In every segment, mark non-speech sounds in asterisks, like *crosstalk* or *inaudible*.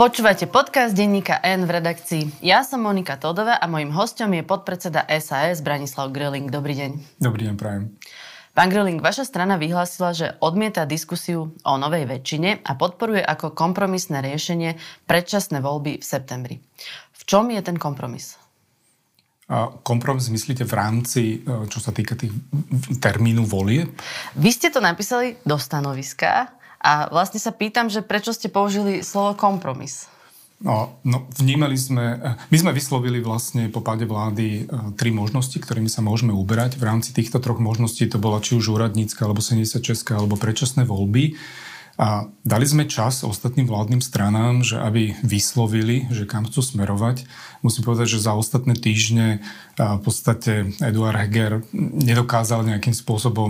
Počúvate podcast denníka N v redakcii. Ja som Monika Todová a mojim hostom je podpredseda SAS Branislav Grilling. Dobrý deň. Dobrý deň, prajem. Pán Grilling, vaša strana vyhlásila, že odmieta diskusiu o novej väčšine a podporuje ako kompromisné riešenie predčasné voľby v septembri. V čom je ten kompromis? kompromis myslíte v rámci, e, čo sa týka tých termínu volie? Vy ste to napísali do stanoviska a vlastne sa pýtam, že prečo ste použili slovo kompromis? No, no, vnímali sme, my sme vyslovili vlastne po páde vlády uh, tri možnosti, ktorými sa môžeme uberať. V rámci týchto troch možností to bola či už úradnícka, alebo 76, alebo predčasné voľby. A dali sme čas ostatným vládnym stranám, že aby vyslovili, že kam chcú smerovať. Musím povedať, že za ostatné týždne v podstate Eduard Heger nedokázal nejakým spôsobom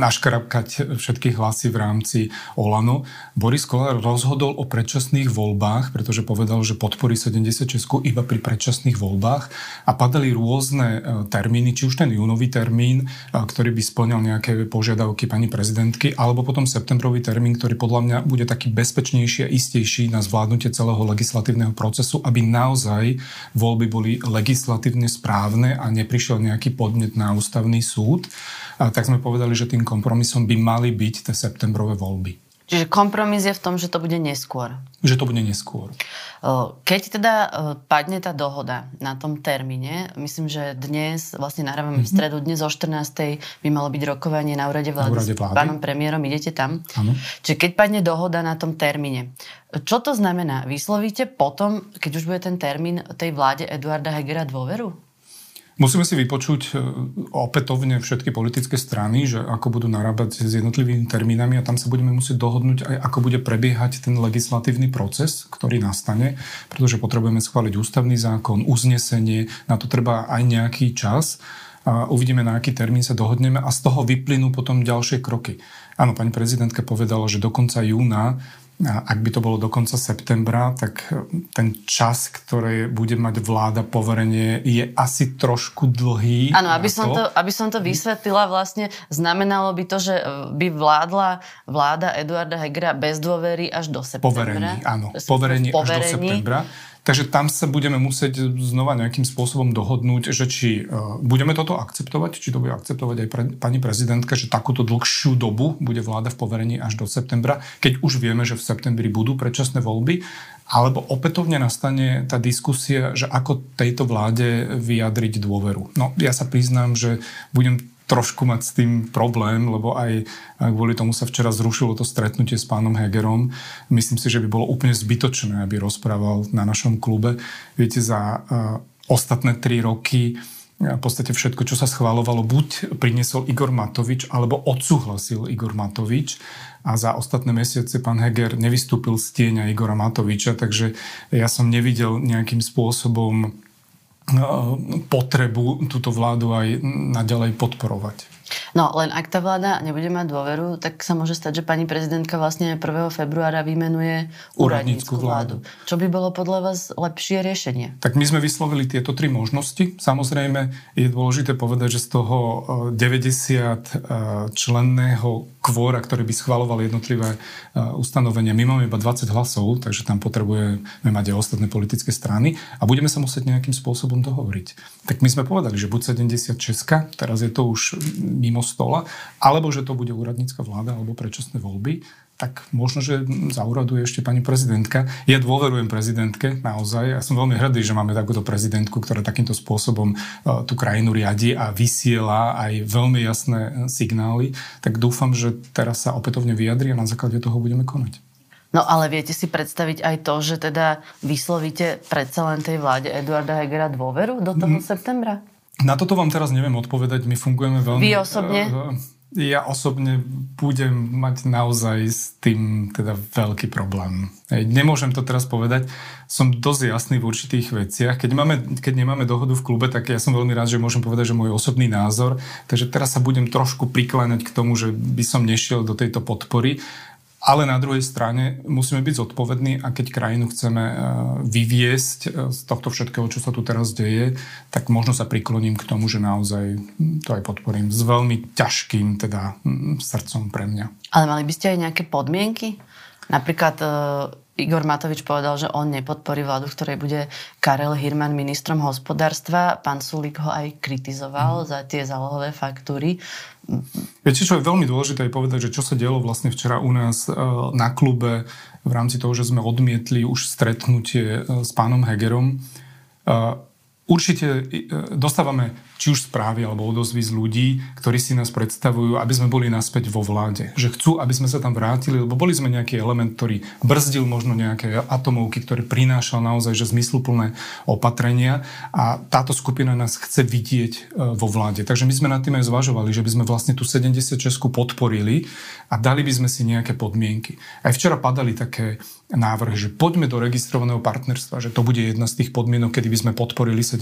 naškrapkať všetky hlasy v rámci Olano. Boris Kolár rozhodol o predčasných voľbách, pretože povedal, že podporí 76 iba pri predčasných voľbách a padali rôzne e, termíny, či už ten júnový termín, e, ktorý by splňal nejaké požiadavky pani prezidentky, alebo potom septembrový termín, ktorý podľa mňa bude taký bezpečnejší a istejší na zvládnutie celého legislatívneho procesu, aby naozaj voľby boli legislatívne správne a neprišiel nejaký podnet na ústavný súd, tak sme povedali, že tým kompromisom by mali byť tie septembrové voľby. Čiže kompromis je v tom, že to bude neskôr. Že to bude neskôr. Keď teda padne tá dohoda na tom termíne, myslím, že dnes, vlastne nahrávame mm-hmm. v stredu, dnes o 14. by malo byť rokovanie na úrade vlády, na úrade vlády. s pánom premiérom, idete tam. Ano. Čiže keď padne dohoda na tom termíne, čo to znamená? Vyslovíte potom, keď už bude ten termín tej vláde Eduarda Hegera dôveru? Musíme si vypočuť e, opätovne všetky politické strany, že ako budú narábať s jednotlivými termínami a tam sa budeme musieť dohodnúť aj ako bude prebiehať ten legislatívny proces, ktorý nastane, pretože potrebujeme schváliť ústavný zákon, uznesenie, na to treba aj nejaký čas a uvidíme, na aký termín sa dohodneme a z toho vyplynú potom ďalšie kroky. Áno, pani prezidentka povedala, že do konca júna ak by to bolo do konca septembra, tak e, ten čas, ktorý bude mať vláda poverenie, je asi trošku dlhý. Áno, aby, som to, aby som to vysvetlila, vlastne znamenalo by to, že e, by vládla vláda Eduarda Hegera bez dôvery až do septembra. Poverení, áno. Poverení, poverení až do septembra. Takže tam sa budeme musieť znova nejakým spôsobom dohodnúť, že či uh, budeme toto akceptovať, či to bude akceptovať aj pre, pani prezidentka, že takúto dlhšiu dobu bude vláda v poverení až do septembra, keď už vieme, že v septembri budú predčasné voľby, alebo opätovne nastane tá diskusia, že ako tejto vláde vyjadriť dôveru. No ja sa priznám, že budem trošku mať s tým problém, lebo aj kvôli tomu sa včera zrušilo to stretnutie s pánom Hegerom. Myslím si, že by bolo úplne zbytočné, aby rozprával na našom klube. Viete, za uh, ostatné tri roky v podstate všetko, čo sa schválovalo, buď priniesol Igor Matovič, alebo odsúhlasil Igor Matovič a za ostatné mesiace pán Heger nevystúpil z tieňa Igora Matoviča, takže ja som nevidel nejakým spôsobom potrebu túto vládu aj naďalej podporovať. No, len ak tá vláda nebude mať dôveru, tak sa môže stať, že pani prezidentka vlastne 1. februára vymenuje úradnícku vládu. vládu. Čo by bolo podľa vás lepšie riešenie? Tak my sme vyslovili tieto tri možnosti. Samozrejme je dôležité povedať, že z toho 90 e, e, členného kvóra, ktorý by schvaloval jednotlivé e, ustanovenia, my máme iba 20 hlasov, takže tam potrebujeme mať aj ostatné politické strany a budeme sa musieť nejakým spôsobom dohovoriť. Tak my sme povedali, že buď 76, teraz je to už mimo stola, alebo že to bude úradnícka vláda alebo predčasné voľby, tak možno, že zauraduje ešte pani prezidentka. Ja dôverujem prezidentke naozaj. Ja som veľmi hrdý, že máme takúto prezidentku, ktorá takýmto spôsobom uh, tú krajinu riadi a vysiela aj veľmi jasné e, signály. Tak dúfam, že teraz sa opätovne vyjadri a na základe toho budeme konať. No ale viete si predstaviť aj to, že teda vyslovíte predsa len tej vláde Eduarda Hegera dôveru do toho mm. septembra? Na toto vám teraz neviem odpovedať. My fungujeme veľmi... Vy osobne? Ja osobne budem mať naozaj s tým teda veľký problém. Nemôžem to teraz povedať. Som dosť jasný v určitých veciach. Keď, máme, keď nemáme dohodu v klube, tak ja som veľmi rád, že môžem povedať, že môj osobný názor. Takže teraz sa budem trošku prikláňať k tomu, že by som nešiel do tejto podpory. Ale na druhej strane musíme byť zodpovední a keď krajinu chceme e, vyviesť e, z tohto všetkého, čo sa tu teraz deje, tak možno sa prikloním k tomu, že naozaj to aj podporím s veľmi ťažkým teda srdcom pre mňa. Ale mali by ste aj nejaké podmienky? Napríklad e, Igor Matovič povedal, že on nepodporí vládu, v ktorej bude Karel Hirman ministrom hospodárstva. Pán Sulík ho aj kritizoval mm. za tie zálohové faktúry. Viete, čo je veľmi dôležité je povedať, že čo sa dialo vlastne včera u nás e, na klube v rámci toho, že sme odmietli už stretnutie e, s pánom Hegerom. E, určite dostávame či už správy alebo odozvy z ľudí, ktorí si nás predstavujú, aby sme boli naspäť vo vláde. Že chcú, aby sme sa tam vrátili, lebo boli sme nejaký element, ktorý brzdil možno nejaké atomovky, ktorý prinášal naozaj že zmysluplné opatrenia a táto skupina nás chce vidieť e, vo vláde. Takže my sme nad tým aj zvažovali, že by sme vlastne tú 76 podporili a dali by sme si nejaké podmienky. Aj včera padali také návrhy, že poďme do registrovaného partnerstva, že to bude jedna z tých podmienok, kedy by sme podporili 76.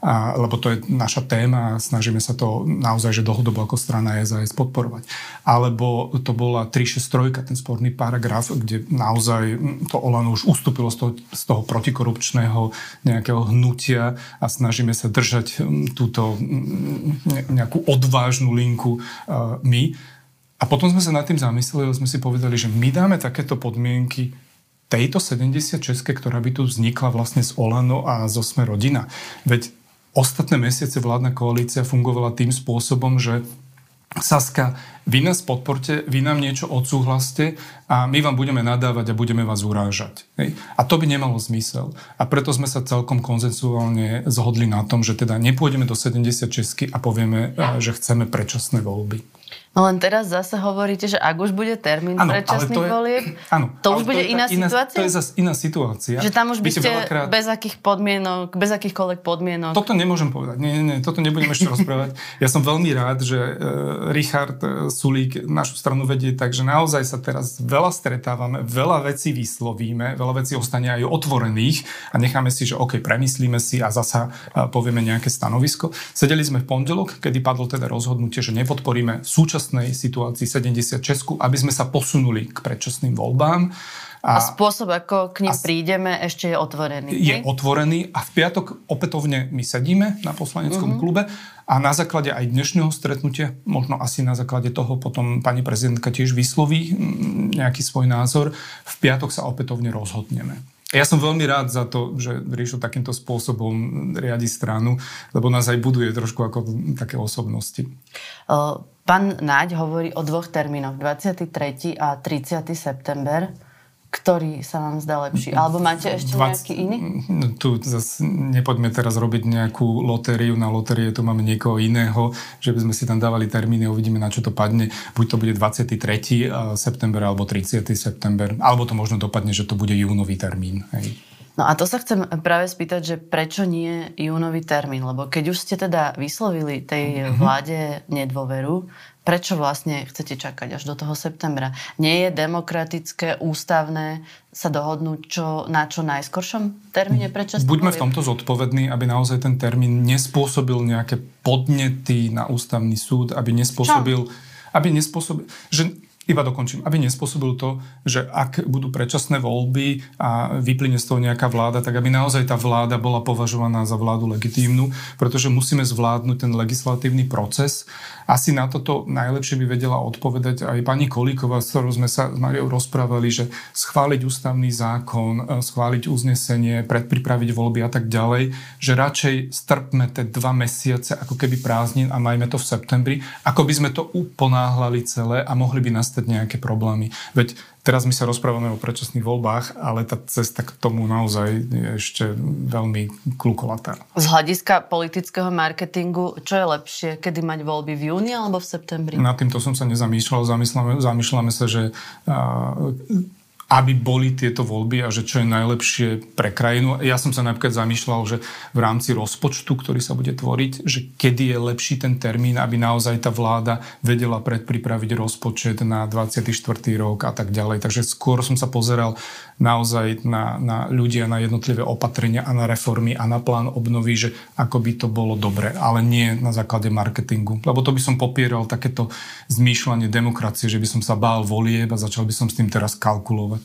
A, lebo to je naša téma a snažíme sa to naozaj, že dlhodobo ako strana SAS podporovať. Alebo to bola 363, ten sporný paragraf, kde naozaj to Olano už ustúpilo z toho, z toho protikorupčného nejakého hnutia a snažíme sa držať túto nejakú odvážnu linku my. A potom sme sa nad tým zamysleli, sme si povedali, že my dáme takéto podmienky tejto 76, ktorá by tu vznikla vlastne z Olano a zo Sme rodina. Veď ostatné mesiace vládna koalícia fungovala tým spôsobom, že Saska, vy nás podporte, vy nám niečo odsúhlaste a my vám budeme nadávať a budeme vás urážať. Hej? A to by nemalo zmysel. A preto sme sa celkom konzensuálne zhodli na tom, že teda nepôjdeme do 76 a povieme, že chceme predčasné voľby. No len teraz zase hovoríte, že ak už bude termín ano, predčasných volieb, ano, to už bude to iná, iná situácia? To je zase iná situácia. Že tam už by ste veľakrát... bez akých podmienok, bez akýchkoľvek podmienok... Toto nemôžem povedať. Nie, nie, nie, toto nebudem ešte rozprávať. Ja som veľmi rád, že uh, Richard uh, Sulík našu stranu vedie, takže naozaj sa teraz veľa stretávame, veľa vecí vyslovíme, veľa vecí ostane aj otvorených a necháme si, že OK, premyslíme si a zasa uh, povieme nejaké stanovisko. Sedeli sme v pondelok, kedy padlo teda rozhodnutie, že nepodporíme súčasť súčasnej situácii 76, aby sme sa posunuli k predčasným voľbám. A, a spôsob, ako k ním prídeme, ešte je otvorený. Je ne? otvorený a v piatok opätovne my sedíme na poslaneckom uh-huh. klube a na základe aj dnešného stretnutia, možno asi na základe toho potom pani prezidentka tiež vysloví nejaký svoj názor, v piatok sa opätovne rozhodneme. Ja som veľmi rád za to, že Ríšo takýmto spôsobom riadi stranu, lebo nás aj buduje trošku ako také osobnosti. Pán Náď hovorí o dvoch termínoch, 23. a 30. september. Ktorý sa vám zdá lepší? Alebo máte ešte 20, nejaký iný? No, tu zase nepoďme teraz robiť nejakú lotériu. Na lotérie tu máme niekoho iného, že by sme si tam dávali termíny, uvidíme na čo to padne. Buď to bude 23. september alebo 30. september, alebo to možno dopadne, že to bude júnový termín. Hej. No a to sa chcem práve spýtať, že prečo nie júnový termín? Lebo keď už ste teda vyslovili tej mm-hmm. vláde nedôveru, prečo vlastne chcete čakať až do toho septembra? Nie je demokratické, ústavné sa dohodnúť čo, na čo najskoršom termíne predčasných Buďme v tomto zodpovední, aby naozaj ten termín nespôsobil nejaké podnety na ústavný súd, aby nespôsobil... Čo? Aby nespôsobil... Že iba dokončím, aby nespôsobil to, že ak budú predčasné voľby a vyplyne z toho nejaká vláda, tak aby naozaj tá vláda bola považovaná za vládu legitímnu, pretože musíme zvládnuť ten legislatívny proces. Asi na toto najlepšie by vedela odpovedať aj pani Kolíková, s ktorou sme sa s Mariou rozprávali, že schváliť ústavný zákon, e, schváliť uznesenie, predpripraviť voľby a tak ďalej, že radšej strpme tie dva mesiace ako keby prázdnin a majme to v septembri, ako by sme to uponáhlali celé a mohli by nastať nejaké problémy. Veď teraz my sa rozprávame o predčasných voľbách, ale tá cesta k tomu naozaj je ešte veľmi klukolatá. Z hľadiska politického marketingu, čo je lepšie, kedy mať voľby v júni alebo v septembri? Na týmto som sa nezamýšľal. Zamýšľame, zamýšľame sa, že uh, aby boli tieto voľby a že čo je najlepšie pre krajinu. Ja som sa napríklad zamýšľal, že v rámci rozpočtu, ktorý sa bude tvoriť, že kedy je lepší ten termín, aby naozaj tá vláda vedela predpripraviť rozpočet na 24. rok a tak ďalej. Takže skôr som sa pozeral naozaj na, na ľudia, na jednotlivé opatrenia a na reformy a na plán obnovy, že ako by to bolo dobre, ale nie na základe marketingu. Lebo to by som popieral takéto zmýšľanie demokracie, že by som sa bál volieb a začal by som s tým teraz kalkulovať.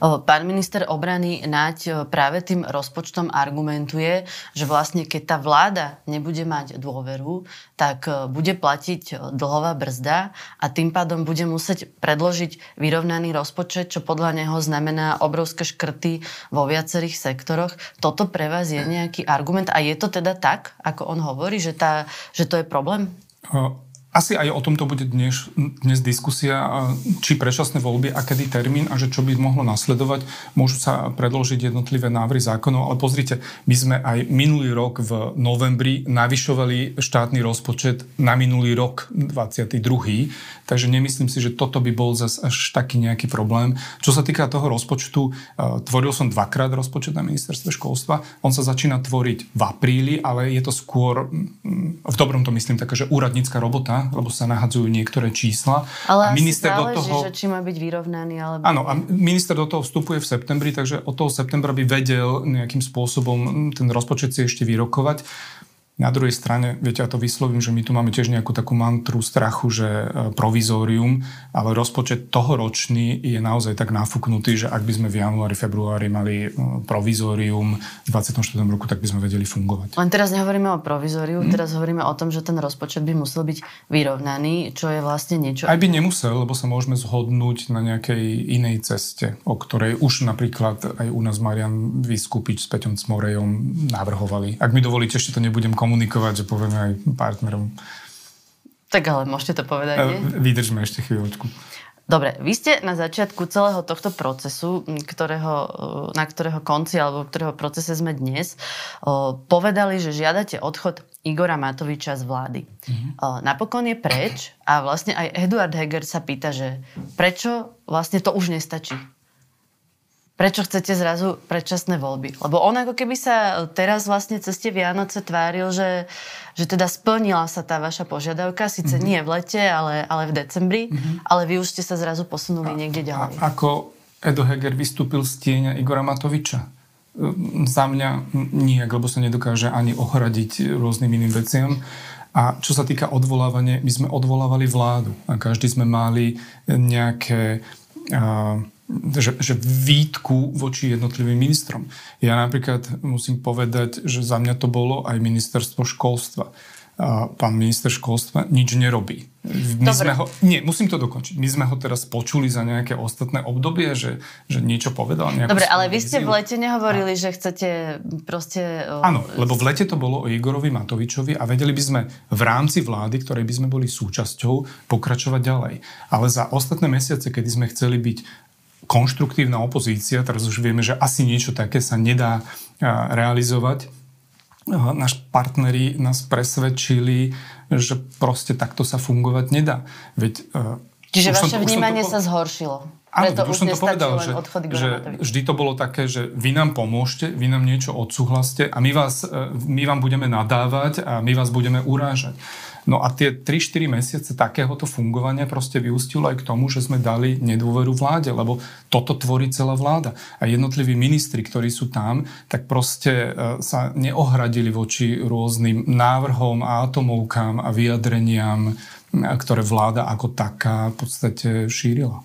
Pán minister obrany Naď práve tým rozpočtom argumentuje, že vlastne keď tá vláda nebude mať dôveru, tak bude platiť dlhová brzda a tým pádom bude musieť predložiť vyrovnaný rozpočet, čo podľa neho znamená obrovské škrty vo viacerých sektoroch. Toto pre vás je nejaký argument a je to teda tak, ako on hovorí, že, tá, že to je problém? Asi aj o tomto bude dnes, dnes diskusia, či predčasné voľby a kedy termín a že čo by mohlo nasledovať. Môžu sa predložiť jednotlivé návrhy zákonov, ale pozrite, my sme aj minulý rok v novembri navyšovali štátny rozpočet na minulý rok 22. Takže nemyslím si, že toto by bol zase až taký nejaký problém. Čo sa týka toho rozpočtu, tvoril som dvakrát rozpočet na ministerstve školstva. On sa začína tvoriť v apríli, ale je to skôr, v dobrom to myslím, taká, že úradnícka robota, lebo sa nahadzujú niektoré čísla. Ale a minister záleží, do toho... že či má byť vyrovnaný, alebo... Áno, a minister do toho vstupuje v septembri, takže od toho septembra by vedel nejakým spôsobom ten rozpočet si ešte vyrokovať. Na druhej strane, viete, ja to vyslovím, že my tu máme tiež nejakú takú mantru strachu, že e, provizórium, ale rozpočet tohoročný je naozaj tak nafúknutý, že ak by sme v januári, februári mali e, provizórium v 24. roku, tak by sme vedeli fungovať. Len teraz nehovoríme o provizóriu, hmm. teraz hovoríme o tom, že ten rozpočet by musel byť vyrovnaný, čo je vlastne niečo... Aj by nemusel, lebo sa môžeme zhodnúť na nejakej inej ceste, o ktorej už napríklad aj u nás Marian Vyskupič s Peťom Cmorejom navrhovali. Ak mi dovolíte, ešte to nebudem komunikovať, že povieme aj partnerom. Tak ale môžete to povedať, nie? Vydržme ešte chvíľočku. Dobre, vy ste na začiatku celého tohto procesu, ktorého, na ktorého konci alebo ktorého procese sme dnes, povedali, že žiadate odchod Igora Matoviča z vlády. Mm-hmm. Napokon je preč a vlastne aj Eduard Heger sa pýta, že prečo vlastne to už nestačí prečo chcete zrazu predčasné voľby. Lebo on ako keby sa teraz vlastne cez tie Vianoce tváril, že, že teda splnila sa tá vaša požiadavka, síce mm-hmm. nie v lete, ale, ale v decembri, mm-hmm. ale vy už ste sa zrazu posunuli a, niekde ďalej. A, ako Edo Heger vystúpil z tieňa Igora Matoviča? Za mňa nijak, lebo sa nedokáže ani ohradiť rôznym iným veciam. A čo sa týka odvolávania, my sme odvolávali vládu a každý sme mali nejaké... Uh, že, že výtku voči jednotlivým ministrom. Ja napríklad musím povedať, že za mňa to bolo aj ministerstvo školstva. A pán minister školstva nič nerobí. My Dobre. sme ho, nie, musím to dokončiť. My sme ho teraz počuli za nejaké ostatné obdobie, že, že niečo povedal. Dobre, ale vy ste v lete nehovorili, a... že chcete proste... Áno, lebo v lete to bolo o Igorovi Matovičovi a vedeli by sme v rámci vlády, ktorej by sme boli súčasťou, pokračovať ďalej. Ale za ostatné mesiace, kedy sme chceli byť konštruktívna opozícia, teraz už vieme, že asi niečo také sa nedá realizovať. Naš partneri nás presvedčili, že proste takto sa fungovať nedá. Veď, Čiže vaše to, vnímanie to, sa zhoršilo? Áno, už, už som to povedal, že, že vždy to bolo také, že vy nám pomôžte, vy nám niečo odsúhlaste a my, vás, my vám budeme nadávať a my vás budeme urážať. No a tie 3-4 mesiace takéhoto fungovania proste vyústilo aj k tomu, že sme dali nedôveru vláde, lebo toto tvorí celá vláda. A jednotliví ministri, ktorí sú tam, tak proste e, sa neohradili voči rôznym návrhom a atomovkám a vyjadreniam, ktoré vláda ako taká v podstate šírila.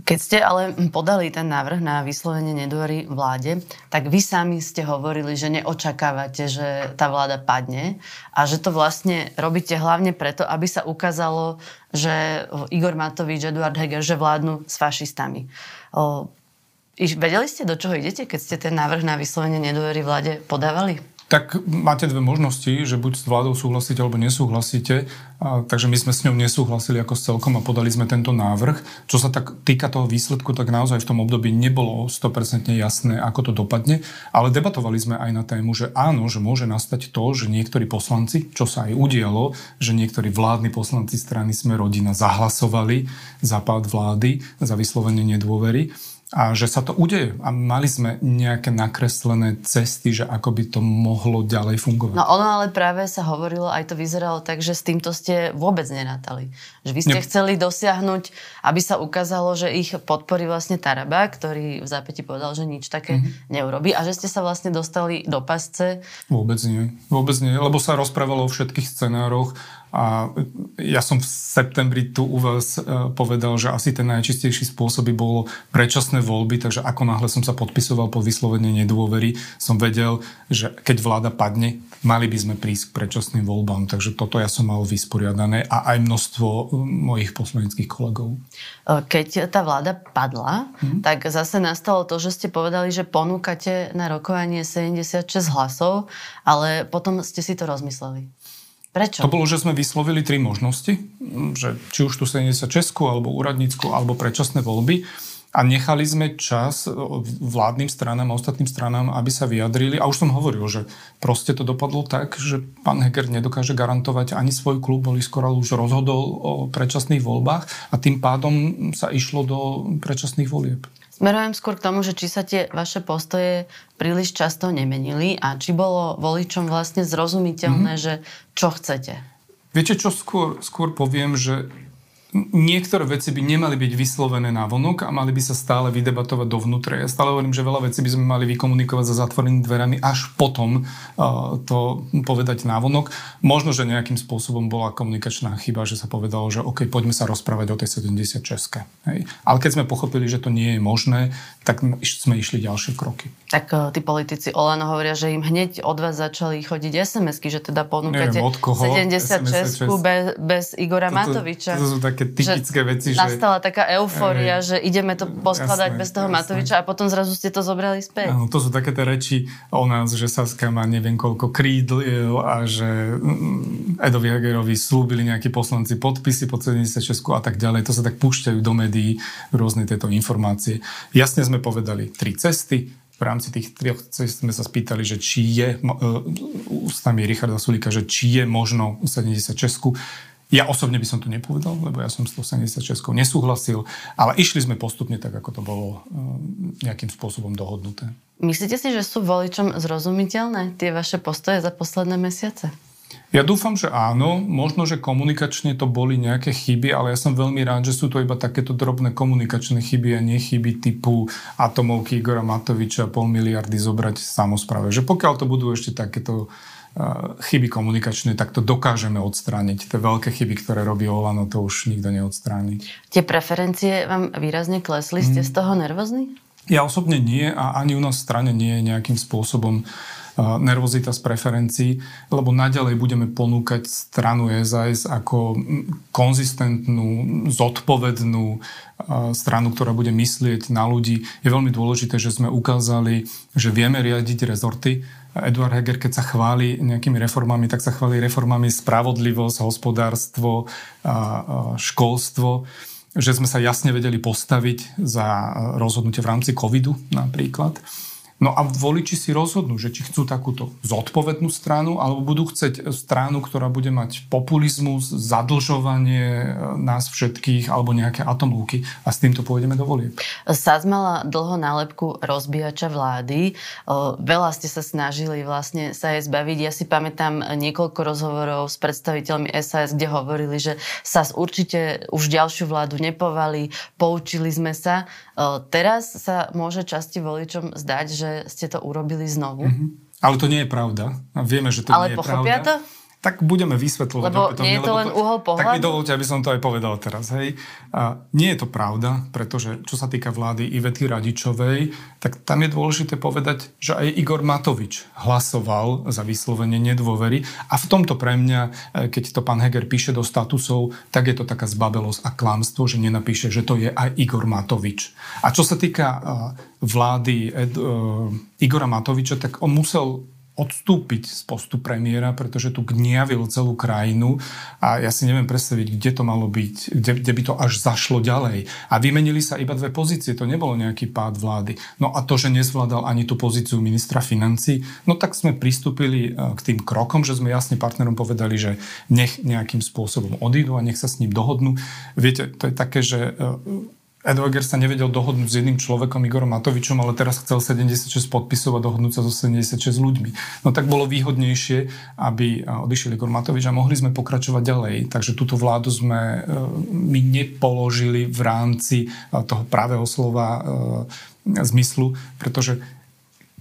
Keď ste ale podali ten návrh na vyslovenie nedôvery vláde, tak vy sami ste hovorili, že neočakávate, že tá vláda padne a že to vlastne robíte hlavne preto, aby sa ukázalo, že Igor Matovič, Eduard Heger, že vládnu s fašistami. vedeli ste, do čoho idete, keď ste ten návrh na vyslovenie nedôvery vláde podávali? Tak máte dve možnosti, že buď s vládou súhlasíte alebo nesúhlasíte. A, takže my sme s ňou nesúhlasili ako s celkom a podali sme tento návrh. Čo sa tak týka toho výsledku, tak naozaj v tom období nebolo 100% jasné, ako to dopadne, ale debatovali sme aj na tému, že áno, že môže nastať to, že niektorí poslanci, čo sa aj udialo, že niektorí vládni poslanci strany sme rodina zahlasovali za pád vlády, za vyslovenie nedôvery a že sa to udeje. A mali sme nejaké nakreslené cesty, že ako by to mohlo ďalej fungovať. No ono ale práve sa hovorilo, aj to vyzeralo tak, že s týmto ste vôbec nenátali. Že vy ste ne... chceli dosiahnuť, aby sa ukázalo, že ich podporí vlastne Taraba, ktorý v zápäti povedal, že nič také mm-hmm. neurobi a že ste sa vlastne dostali do pasce. Vôbec nie. Vôbec nie, lebo sa rozprávalo o všetkých scenároch A ja som v septembri tu u vás e, povedal, že asi ten najčistejší spôsob by bolo predčasné voľby, takže ako náhle som sa podpisoval pod vyslovenie nedôvery, som vedel, že keď vláda padne, mali by sme prísť k predčasným voľbám. Takže toto ja som mal vysporiadané a aj množstvo e, mojich poslaneckých kolegov. E, keď tá vláda padla, hmm. tak zase nastalo to, že ste povedali, že ponúkate na rokovanie 76 hlasov, ale potom ste si to rozmysleli. Prečo? To bolo, že sme vyslovili tri možnosti, že či už tu 76 alebo úradnícku, alebo predčasné voľby a nechali sme čas vládnym stranám a ostatným stranám, aby sa vyjadrili. A už som hovoril, že proste to dopadlo tak, že pán Heger nedokáže garantovať ani svoj klub, boli skoro už rozhodol o predčasných voľbách a tým pádom sa išlo do predčasných volieb. Smerujem skôr k tomu, že či sa tie vaše postoje príliš často nemenili a či bolo voličom vlastne zrozumiteľné, mm-hmm. že čo chcete. Viete čo, skôr, skôr poviem, že niektoré veci by nemali byť vyslovené na vonok a mali by sa stále vydebatovať dovnútre. Ja stále hovorím, že veľa vecí by sme mali vykomunikovať za zatvorenými dverami, až potom uh, to povedať na vonok. Možno, že nejakým spôsobom bola komunikačná chyba, že sa povedalo, že OK, poďme sa rozprávať o tej 76. Hej. Ale keď sme pochopili, že to nie je možné, tak sme išli ďalšie kroky. Tak uh, tí politici Olano hovoria, že im hneď od vás začali chodiť SMS-ky, že teda ponúkate Neviem, od koho, 76 bez, bez Igora toto, Matoviča. To sú také také typické že veci, že... Nastala taká eufória, že ideme to poskladať jasné, bez toho jasné. Matoviča a potom zrazu ste to zobrali späť. Áno, to sú také tie reči o nás, že Saska má neviem koľko krídl a že mm, Edovi Hagerovi slúbili nejakí poslanci podpisy pod 76 a tak ďalej. To sa tak púšťajú do médií rôzne tieto informácie. Jasne sme povedali tri cesty, v rámci tých troch cest sme sa spýtali, že či je, uh, ústami Richarda Sulika, že či je možno 76 ja osobne by som to nepovedal, lebo ja som s 176 nesúhlasil, ale išli sme postupne tak, ako to bolo eh, nejakým spôsobom dohodnuté. Myslíte si, že sú voličom zrozumiteľné tie vaše postoje za posledné mesiace? Ja dúfam, že áno. Možno, že komunikačne to boli nejaké chyby, ale ja som veľmi rád, že sú to iba takéto drobné komunikačné chyby a nie chyby typu atomovky Igora Matoviča pol miliardy zobrať samozpráve. Že pokiaľ to budú ešte takéto chyby komunikačné, tak to dokážeme odstrániť. Tie veľké chyby, ktoré robí Olano, to už nikto neodstráni. Tie preferencie vám výrazne klesli? Ste z toho nervózni? Ja osobne nie a ani u nás v strane nie je nejakým spôsobom nervozita z preferencií, lebo naďalej budeme ponúkať stranu SAS ako konzistentnú, zodpovednú stranu, ktorá bude myslieť na ľudí. Je veľmi dôležité, že sme ukázali, že vieme riadiť rezorty, Eduard Heger, keď sa chváli nejakými reformami, tak sa chváli reformami spravodlivosť, hospodárstvo, školstvo že sme sa jasne vedeli postaviť za rozhodnutie v rámci covidu napríklad. No a voliči si rozhodnú, že či chcú takúto zodpovednú stranu, alebo budú chceť stranu, ktorá bude mať populizmus, zadlžovanie e, nás všetkých, alebo nejaké atomovky a s týmto pôjdeme do volieb. SAS mala dlho nálepku rozbíjača vlády. Veľa ste sa snažili vlastne sa jej zbaviť. Ja si pamätám niekoľko rozhovorov s predstaviteľmi SAS, kde hovorili, že SAS určite už ďalšiu vládu nepovali, poučili sme sa. Teraz sa môže časti voličom zdať, že ste to urobili znovu. Mm-hmm. Ale to nie je pravda. Vieme, že to Ale nie je pochopia pravda. to? Tak budeme vysvetľovať. Lebo opätovne, nie je to len uhol pohľadu? Tak mi dovolte, aby som to aj povedal teraz. Hej. A nie je to pravda, pretože čo sa týka vlády Ivety Radičovej, tak tam je dôležité povedať, že aj Igor Matovič hlasoval za vyslovenie nedôvery a v tomto pre mňa, e, keď to pán Heger píše do statusov, tak je to taká zbabelosť a klamstvo, že nenapíše, že to je aj Igor Matovič. A čo sa týka e, vlády Ed, uh, Igora Matoviča, tak on musel odstúpiť z postu premiéra, pretože tu gniavil celú krajinu a ja si neviem predstaviť, kde to malo byť, kde, kde by to až zašlo ďalej. A vymenili sa iba dve pozície, to nebolo nejaký pád vlády. No a to, že nezvládal ani tú pozíciu ministra financí, no tak sme pristúpili e, k tým krokom, že sme jasne partnerom povedali, že nech nejakým spôsobom odídu a nech sa s ním dohodnú. Viete, to je také, že e, Edwager sa nevedel dohodnúť s jedným človekom, Igorom Matovičom, ale teraz chcel 76 podpisov a dohodnúť sa so 76 ľuďmi. No tak bolo výhodnejšie, aby odišiel Igor Matovič a mohli sme pokračovať ďalej. Takže túto vládu sme e, my nepoložili v rámci e, toho pravého slova e, zmyslu, pretože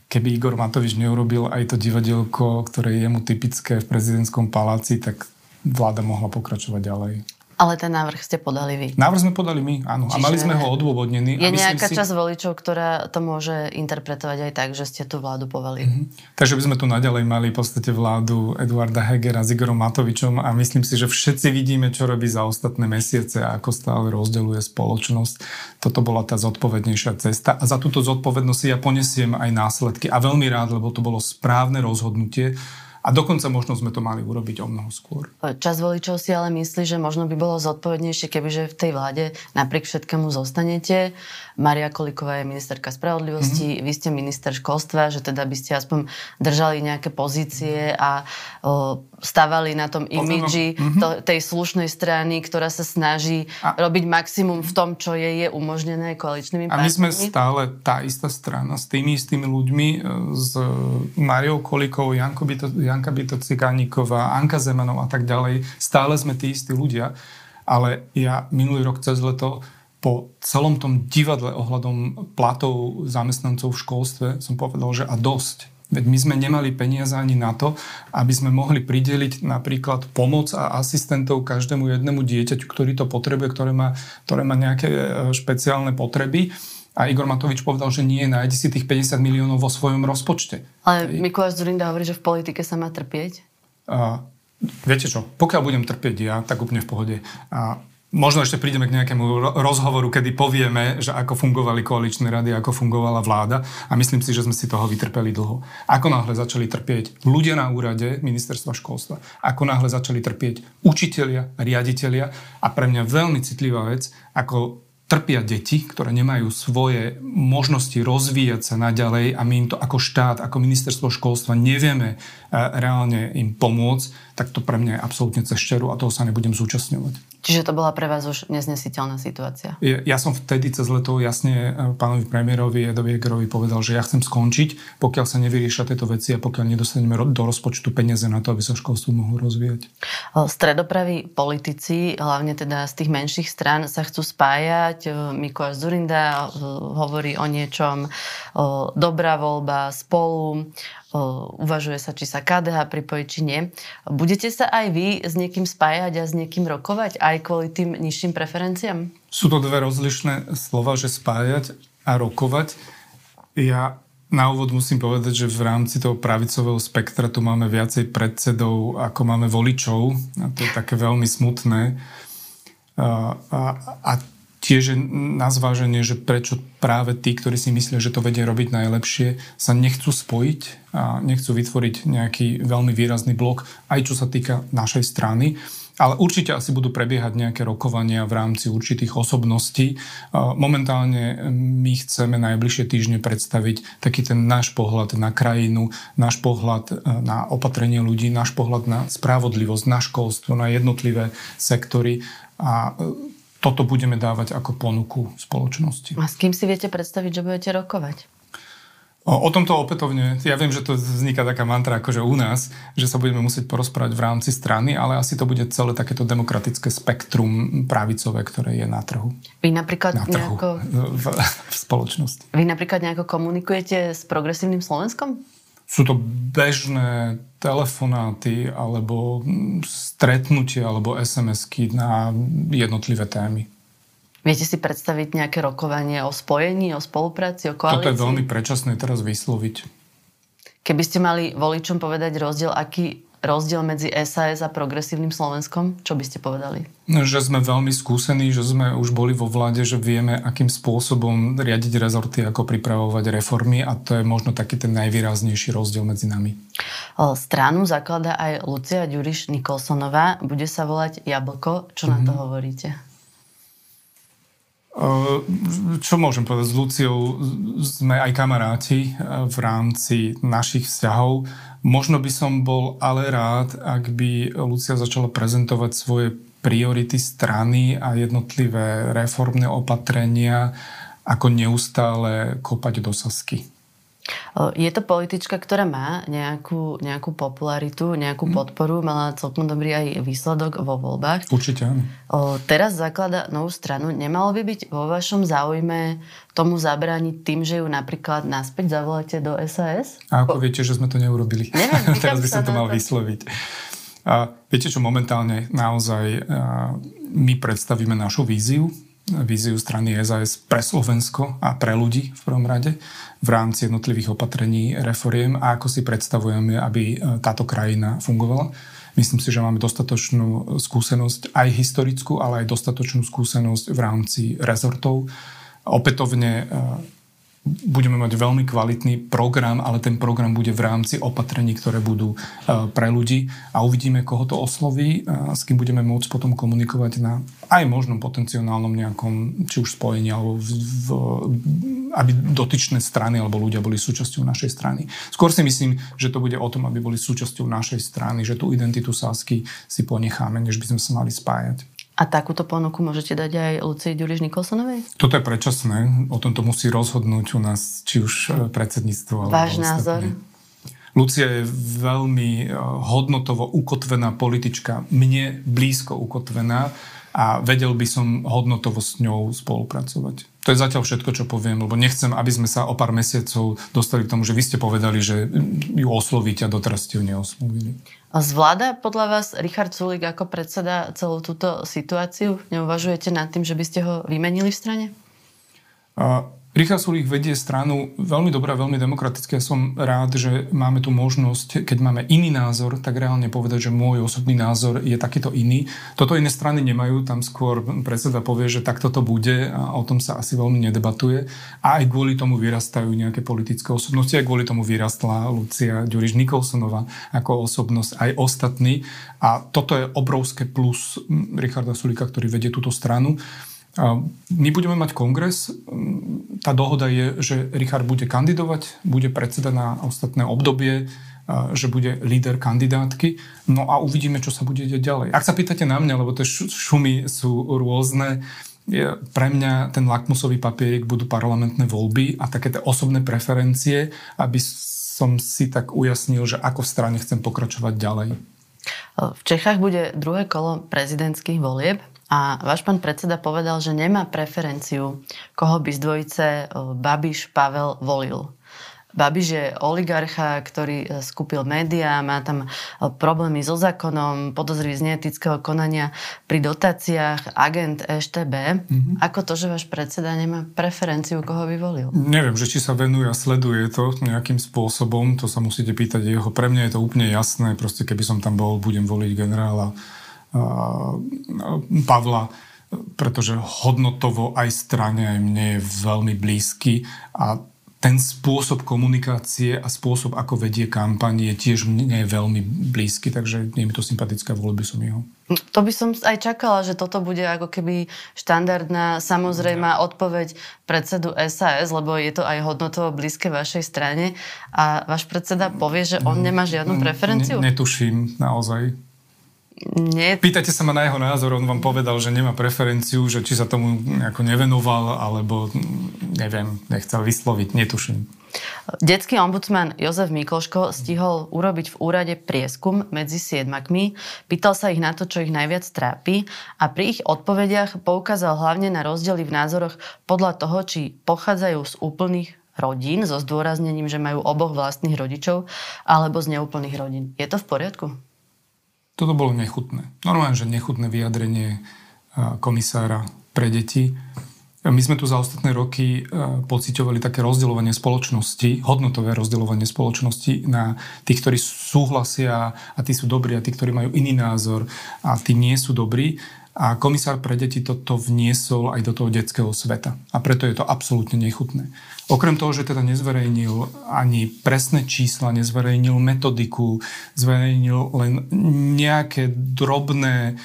keby Igor Matovič neurobil aj to divadielko, ktoré je mu typické v prezidentskom paláci, tak vláda mohla pokračovať ďalej. Ale ten návrh ste podali vy. Návrh sme podali my, áno. Čiže a mali sme ho odôvodnený. Je nejaká si... časť voličov, ktorá to môže interpretovať aj tak, že ste tú vládu povali. Mm-hmm. Takže by sme tu naďalej mali v podstate vládu Eduarda Hegera s Igorom Matovičom a myslím si, že všetci vidíme, čo robí za ostatné mesiace a ako stále rozdeluje spoločnosť. Toto bola tá zodpovednejšia cesta a za túto zodpovednosť ja ponesiem aj následky a veľmi rád, lebo to bolo správne rozhodnutie a dokonca možno sme to mali urobiť o mnoho skôr. Čas voličov si ale myslí, že možno by bolo zodpovednejšie, kebyže v tej vláde napriek všetkému zostanete. Maria Koliková je ministerka spravodlivosti, mm-hmm. vy ste minister školstva, že teda by ste aspoň držali nejaké pozície a o, stavali na tom imidži mm-hmm. to, tej slušnej strany, ktorá sa snaží a... robiť maximum v tom, čo je, je umožnené koaličnými partnermi. A my sme stále tá istá strana s tými istými ľuďmi, e, s Mariou Kolikovou, Janko by to, Janka Byto Cigániková, Anka Zemanov a tak ďalej. Stále sme tí istí ľudia, ale ja minulý rok cez leto po celom tom divadle ohľadom platov zamestnancov v školstve som povedal, že a dosť. Veď my sme nemali peniaze ani na to, aby sme mohli prideliť napríklad pomoc a asistentov každému jednému dieťaťu, ktorý to potrebuje, ktoré má, ktoré má nejaké e, špeciálne potreby. A Igor Matovič povedal, že nie, nájde si tých 50 miliónov vo svojom rozpočte. Ale Mikuláš Zurinda hovorí, že v politike sa má trpieť? A, viete čo, pokiaľ budem trpieť ja, tak úplne v pohode. A možno ešte prídeme k nejakému rozhovoru, kedy povieme, že ako fungovali koaličné rady, ako fungovala vláda. A myslím si, že sme si toho vytrpeli dlho. Ako náhle začali trpieť ľudia na úrade ministerstva školstva, ako náhle začali trpieť učitelia, riaditelia? A pre mňa veľmi citlivá vec, ako trpia deti, ktoré nemajú svoje možnosti rozvíjať sa naďalej a my im to ako štát, ako ministerstvo školstva nevieme eh, reálne im pomôcť, tak to pre mňa je absolútne cez a toho sa nebudem zúčastňovať. Čiže to bola pre vás už neznesiteľná situácia? Ja, ja som vtedy cez leto jasne e, pánovi premiérovi Edovi Egerovi povedal, že ja chcem skončiť, pokiaľ sa nevyriešia tieto veci a pokiaľ nedostaneme do rozpočtu peniaze na to, aby sa školstvo mohlo rozvíjať. Stredopraví politici, hlavne teda z tých menších strán, sa chcú spájať. E, Mikuláš Zurinda e, hovorí o niečom, dobrá voľba, spolu uvažuje sa, či sa KDH pripojí, či nie. Budete sa aj vy s niekým spájať a s niekým rokovať, aj kvôli tým nižším preferenciám? Sú to dve rozlišné slova, že spájať a rokovať. Ja na úvod musím povedať, že v rámci toho pravicového spektra tu máme viacej predsedov, ako máme voličov. A to je také veľmi smutné. A, a, a tiež na zváženie, že prečo práve tí, ktorí si myslia, že to vedia robiť najlepšie, sa nechcú spojiť a nechcú vytvoriť nejaký veľmi výrazný blok, aj čo sa týka našej strany. Ale určite asi budú prebiehať nejaké rokovania v rámci určitých osobností. Momentálne my chceme najbližšie týždne predstaviť taký ten náš pohľad na krajinu, náš pohľad e, na opatrenie ľudí, náš pohľad na spravodlivosť, na školstvo, na jednotlivé sektory. A e, toto budeme dávať ako ponuku spoločnosti. A s kým si viete predstaviť, že budete rokovať? O, o tomto opätovne, ja viem, že to vzniká taká mantra akože u nás, že sa budeme musieť porozprávať v rámci strany, ale asi to bude celé takéto demokratické spektrum pravicové, ktoré je na trhu. Vy napríklad na trhu, nejako... *laughs* V, v spoločnosti. Vy napríklad nejako komunikujete s progresívnym Slovenskom? Sú to bežné telefonáty alebo stretnutie alebo SMS-ky na jednotlivé témy. Viete si predstaviť nejaké rokovanie o spojení, o spolupráci, o koalícii? Toto je veľmi predčasné teraz vysloviť. Keby ste mali voličom povedať rozdiel, aký rozdiel medzi SAS a progresívnym Slovenskom? Čo by ste povedali? No, že sme veľmi skúsení, že sme už boli vo vláde, že vieme, akým spôsobom riadiť rezorty, ako pripravovať reformy a to je možno taký ten najvýraznejší rozdiel medzi nami. Stranu zaklada aj Lucia Ďuriš Nikolsonová. Bude sa volať Jablko. Čo mm-hmm. na to mhm. hovoríte? Čo môžem povedať? S Luciou sme aj kamaráti v rámci našich vzťahov. Možno by som bol ale rád, ak by Lucia začala prezentovať svoje priority strany a jednotlivé reformné opatrenia ako neustále kopať do sasky. Je to politička, ktorá má nejakú, nejakú popularitu, nejakú mm. podporu, mala celkom dobrý aj výsledok vo voľbách. Určite áno. Teraz zaklada novú stranu. Nemalo by byť vo vašom záujme tomu zabrániť tým, že ju napríklad naspäť zavoláte do SAS? A ako po... viete, že sme to neurobili? Neviem, *laughs* Teraz by som to mal to... vysloviť. A viete čo, momentálne naozaj my predstavíme našu víziu, víziu strany SAS pre Slovensko a pre ľudí v prvom rade v rámci jednotlivých opatrení, reforiem a ako si predstavujeme, aby táto krajina fungovala. Myslím si, že máme dostatočnú skúsenosť, aj historickú, ale aj dostatočnú skúsenosť v rámci rezortov. Opätovne budeme mať veľmi kvalitný program, ale ten program bude v rámci opatrení, ktoré budú e, pre ľudí a uvidíme, koho to osloví, s kým budeme môcť potom komunikovať na aj možnom potenciálnom nejakom, či už spojení, alebo v, v, aby dotyčné strany alebo ľudia boli súčasťou našej strany. Skôr si myslím, že to bude o tom, aby boli súčasťou našej strany, že tú identitu Sásky si ponecháme, než by sme sa mali spájať. A takúto ponuku môžete dať aj Lucii Ďuriš Nikolsonovej? Toto je predčasné. O tomto musí rozhodnúť u nás, či už e, predsedníctvo. Váš názor? Lucia je veľmi e, hodnotovo ukotvená politička, mne blízko ukotvená a vedel by som hodnotovo s ňou spolupracovať. To je zatiaľ všetko, čo poviem, lebo nechcem, aby sme sa o pár mesiacov dostali k tomu, že vy ste povedali, že ju oslovíte a doteraz ste ju neoslovili. Zvláda podľa vás Richard Sulik ako predseda celú túto situáciu? Neuvažujete nad tým, že by ste ho vymenili v strane? Richard Sulik vedie stranu veľmi dobrá, veľmi demokratické. Ja som rád, že máme tu možnosť, keď máme iný názor, tak reálne povedať, že môj osobný názor je takýto iný. Toto iné strany nemajú, tam skôr predseda povie, že takto to bude a o tom sa asi veľmi nedebatuje. A aj kvôli tomu vyrastajú nejaké politické osobnosti, aj kvôli tomu vyrastla Lucia Ďuriš Nikolsonová ako osobnosť, aj ostatní. A toto je obrovské plus Richarda Sulika, ktorý vedie túto stranu. My budeme mať kongres. Tá dohoda je, že Richard bude kandidovať, bude predseda na ostatné obdobie, že bude líder kandidátky. No a uvidíme, čo sa bude deť ďalej. Ak sa pýtate na mňa, lebo tie šumy sú rôzne, pre mňa ten lakmusový papierik budú parlamentné voľby a také tie osobné preferencie, aby som si tak ujasnil, že ako v strane chcem pokračovať ďalej. V Čechách bude druhé kolo prezidentských volieb. A váš pán predseda povedal, že nemá preferenciu, koho by z dvojice Babiš Pavel volil. Babiš je oligarcha, ktorý e, skúpil médiá, má tam e, problémy so zákonom, podozrivý z neetického konania pri dotáciách, agent EŠTB. Mm-hmm. Ako to, že váš predseda nemá preferenciu, koho by volil? Neviem, že či sa venuje a sleduje to nejakým spôsobom, to sa musíte pýtať jeho. Pre mňa je to úplne jasné, proste keby som tam bol, budem voliť generála Pavla, pretože hodnotovo aj strane, aj mne je veľmi blízky a ten spôsob komunikácie a spôsob, ako vedie kampaň, je tiež mne veľmi blízky, takže nie je mi to sympatické, volil by som jeho. To by som aj čakala, že toto bude ako keby štandardná, samozrejmá odpoveď predsedu SAS, lebo je to aj hodnotovo blízke vašej strane a váš predseda povie, že on nemá žiadnu preferenciu? Ne, netuším naozaj. Nie. Pýtate sa ma na jeho názor, on vám povedal, že nemá preferenciu, že či sa tomu nejako nevenoval, alebo neviem, nechcel vysloviť, netuším. Detský ombudsman Jozef Mikloško stihol urobiť v úrade prieskum medzi siedmakmi, pýtal sa ich na to, čo ich najviac trápi a pri ich odpovediach poukázal hlavne na rozdiely v názoroch podľa toho, či pochádzajú z úplných rodín, so zdôraznením, že majú oboch vlastných rodičov, alebo z neúplných rodín. Je to v poriadku? Toto bolo nechutné. Normálne, že nechutné vyjadrenie komisára pre deti. My sme tu za ostatné roky pociťovali také rozdeľovanie spoločnosti, hodnotové rozdeľovanie spoločnosti na tých, ktorí súhlasia a tí sú dobrí a tí, ktorí majú iný názor a tí nie sú dobrí. A komisár pre deti toto vniesol aj do toho detského sveta. A preto je to absolútne nechutné. Okrem toho, že teda nezverejnil ani presné čísla, nezverejnil metodiku, zverejnil len nejaké drobné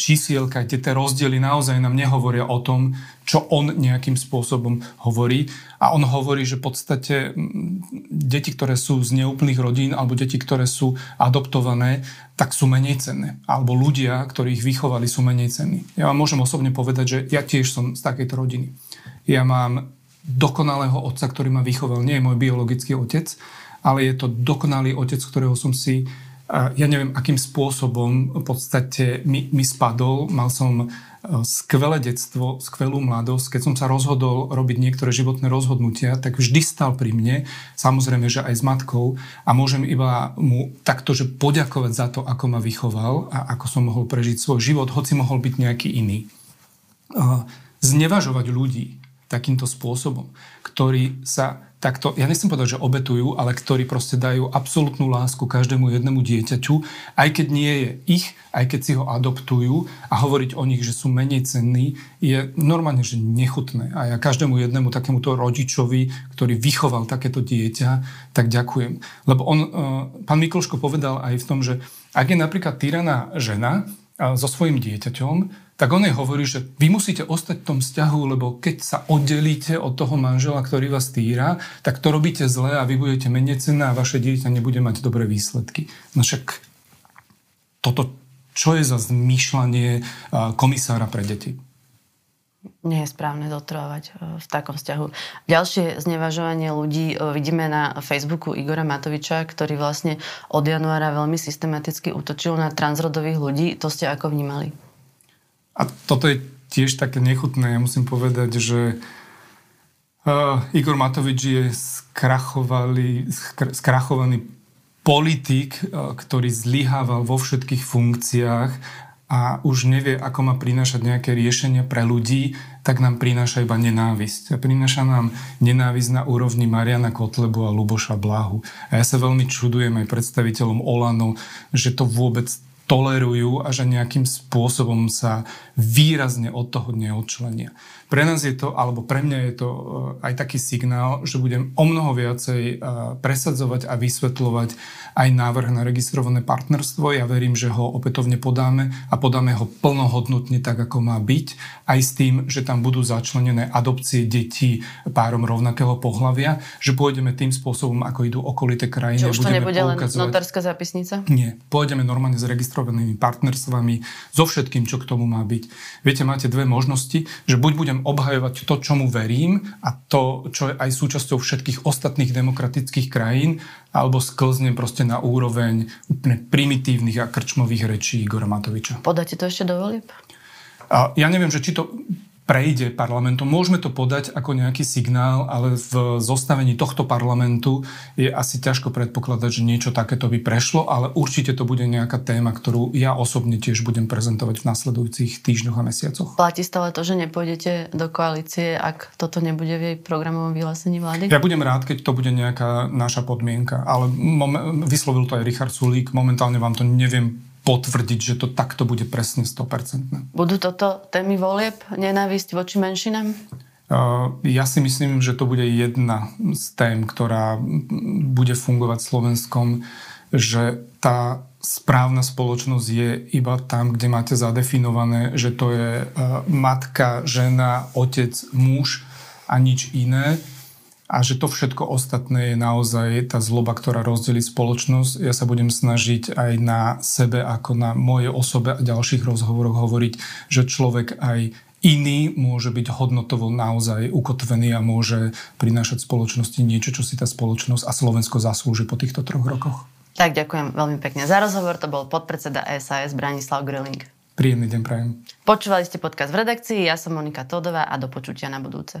čísielka, kde tie rozdiely naozaj nám nehovoria o tom, čo on nejakým spôsobom hovorí. A on hovorí, že v podstate deti, ktoré sú z neúplných rodín alebo deti, ktoré sú adoptované, tak sú menej cenné. Alebo ľudia, ktorí ich vychovali, sú menej cenní. Ja vám môžem osobne povedať, že ja tiež som z takejto rodiny. Ja mám dokonalého otca, ktorý ma vychoval. Nie je môj biologický otec, ale je to dokonalý otec, ktorého som si, ja neviem, akým spôsobom v podstate mi, mi spadol. Mal som skvelé detstvo, skvelú mladosť. Keď som sa rozhodol robiť niektoré životné rozhodnutia, tak vždy stal pri mne, samozrejme, že aj s matkou a môžem iba mu takto, že poďakovať za to, ako ma vychoval a ako som mohol prežiť svoj život, hoci mohol byť nejaký iný. Znevažovať ľudí takýmto spôsobom, ktorí sa takto, ja nechcem povedať, že obetujú, ale ktorí proste dajú absolútnu lásku každému jednému dieťaťu, aj keď nie je ich, aj keď si ho adoptujú a hovoriť o nich, že sú menej cenní, je normálne, že nechutné. A ja každému jednému takémuto rodičovi, ktorý vychoval takéto dieťa, tak ďakujem. Lebo on, uh, pán Mikloško povedal aj v tom, že ak je napríklad tyraná žena uh, so svojím dieťaťom, tak on jej hovorí, že vy musíte ostať v tom vzťahu, lebo keď sa oddelíte od toho manžela, ktorý vás týra, tak to robíte zle a vy budete menej cenné a vaše dieťa nebude mať dobré výsledky. No však toto, čo je za zmýšľanie komisára pre deti? Nie je správne zotrvávať e, v takom vzťahu. Ďalšie znevažovanie ľudí e, vidíme na Facebooku Igora Matoviča, ktorý vlastne od januára veľmi systematicky útočil na transrodových ľudí. To ste ako vnímali? A toto je tiež také nechutné. Ja musím povedať, že uh, Igor Matovič je skrachovaný, skrachovaný politik, uh, ktorý zlyhával vo všetkých funkciách a už nevie, ako má prinášať nejaké riešenia pre ľudí, tak nám prináša iba nenávisť. A prináša nám nenávisť na úrovni Mariana Kotlebu a Luboša Blahu. A ja sa veľmi čudujem aj predstaviteľom Olano, že to vôbec tolerujú a že nejakým spôsobom sa výrazne od toho neodčlenia. Pre nás je to, alebo pre mňa je to eh, aj taký signál, že budem o mnoho viacej eh, presadzovať a vysvetľovať aj návrh na registrované partnerstvo. Ja verím, že ho opätovne podáme a podáme ho plnohodnotne tak, ako má byť. Aj s tým, že tam budú začlenené adopcie detí párom rovnakého pohľavia, že pôjdeme tým spôsobom, ako idú okolité krajiny. Čo už to nebude len notárska zápisnica? Nie. Pôjdeme normálne s registrovanými partnerstvami, so všetkým, čo k tomu má byť. Viete, máte dve možnosti, že buď budem obhajovať to, čomu verím a to, čo je aj súčasťou všetkých ostatných demokratických krajín, alebo sklznem proste na úroveň úplne primitívnych a krčmových rečí Igora Matoviča. Podáte to ešte do volieb? Ja neviem, že či to prejde parlamentom. Môžeme to podať ako nejaký signál, ale v zostavení tohto parlamentu je asi ťažko predpokladať, že niečo takéto by prešlo, ale určite to bude nejaká téma, ktorú ja osobne tiež budem prezentovať v nasledujúcich týždňoch a mesiacoch. Platí stále to, že nepôjdete do koalície, ak toto nebude v jej programovom vyhlásení vlády? Ja budem rád, keď to bude nejaká naša podmienka, ale mom- vyslovil to aj Richard Sulík, momentálne vám to neviem potvrdiť, že to takto bude presne 100%. Budú toto témy volieb, nenávisť voči menšinám? Ja si myslím, že to bude jedna z tém, ktorá bude fungovať v Slovenskom, že tá správna spoločnosť je iba tam, kde máte zadefinované, že to je matka, žena, otec, muž a nič iné a že to všetko ostatné je naozaj tá zloba, ktorá rozdelí spoločnosť. Ja sa budem snažiť aj na sebe, ako na mojej osobe a ďalších rozhovoroch hovoriť, že človek aj iný môže byť hodnotovo naozaj ukotvený a môže prinášať spoločnosti niečo, čo si tá spoločnosť a Slovensko zaslúži po týchto troch rokoch. Tak ďakujem veľmi pekne za rozhovor. To bol podpredseda SAS Branislav Grilling. Príjemný deň prajem. Počúvali ste podcast v redakcii, ja som Monika Todová a do počutia na budúce.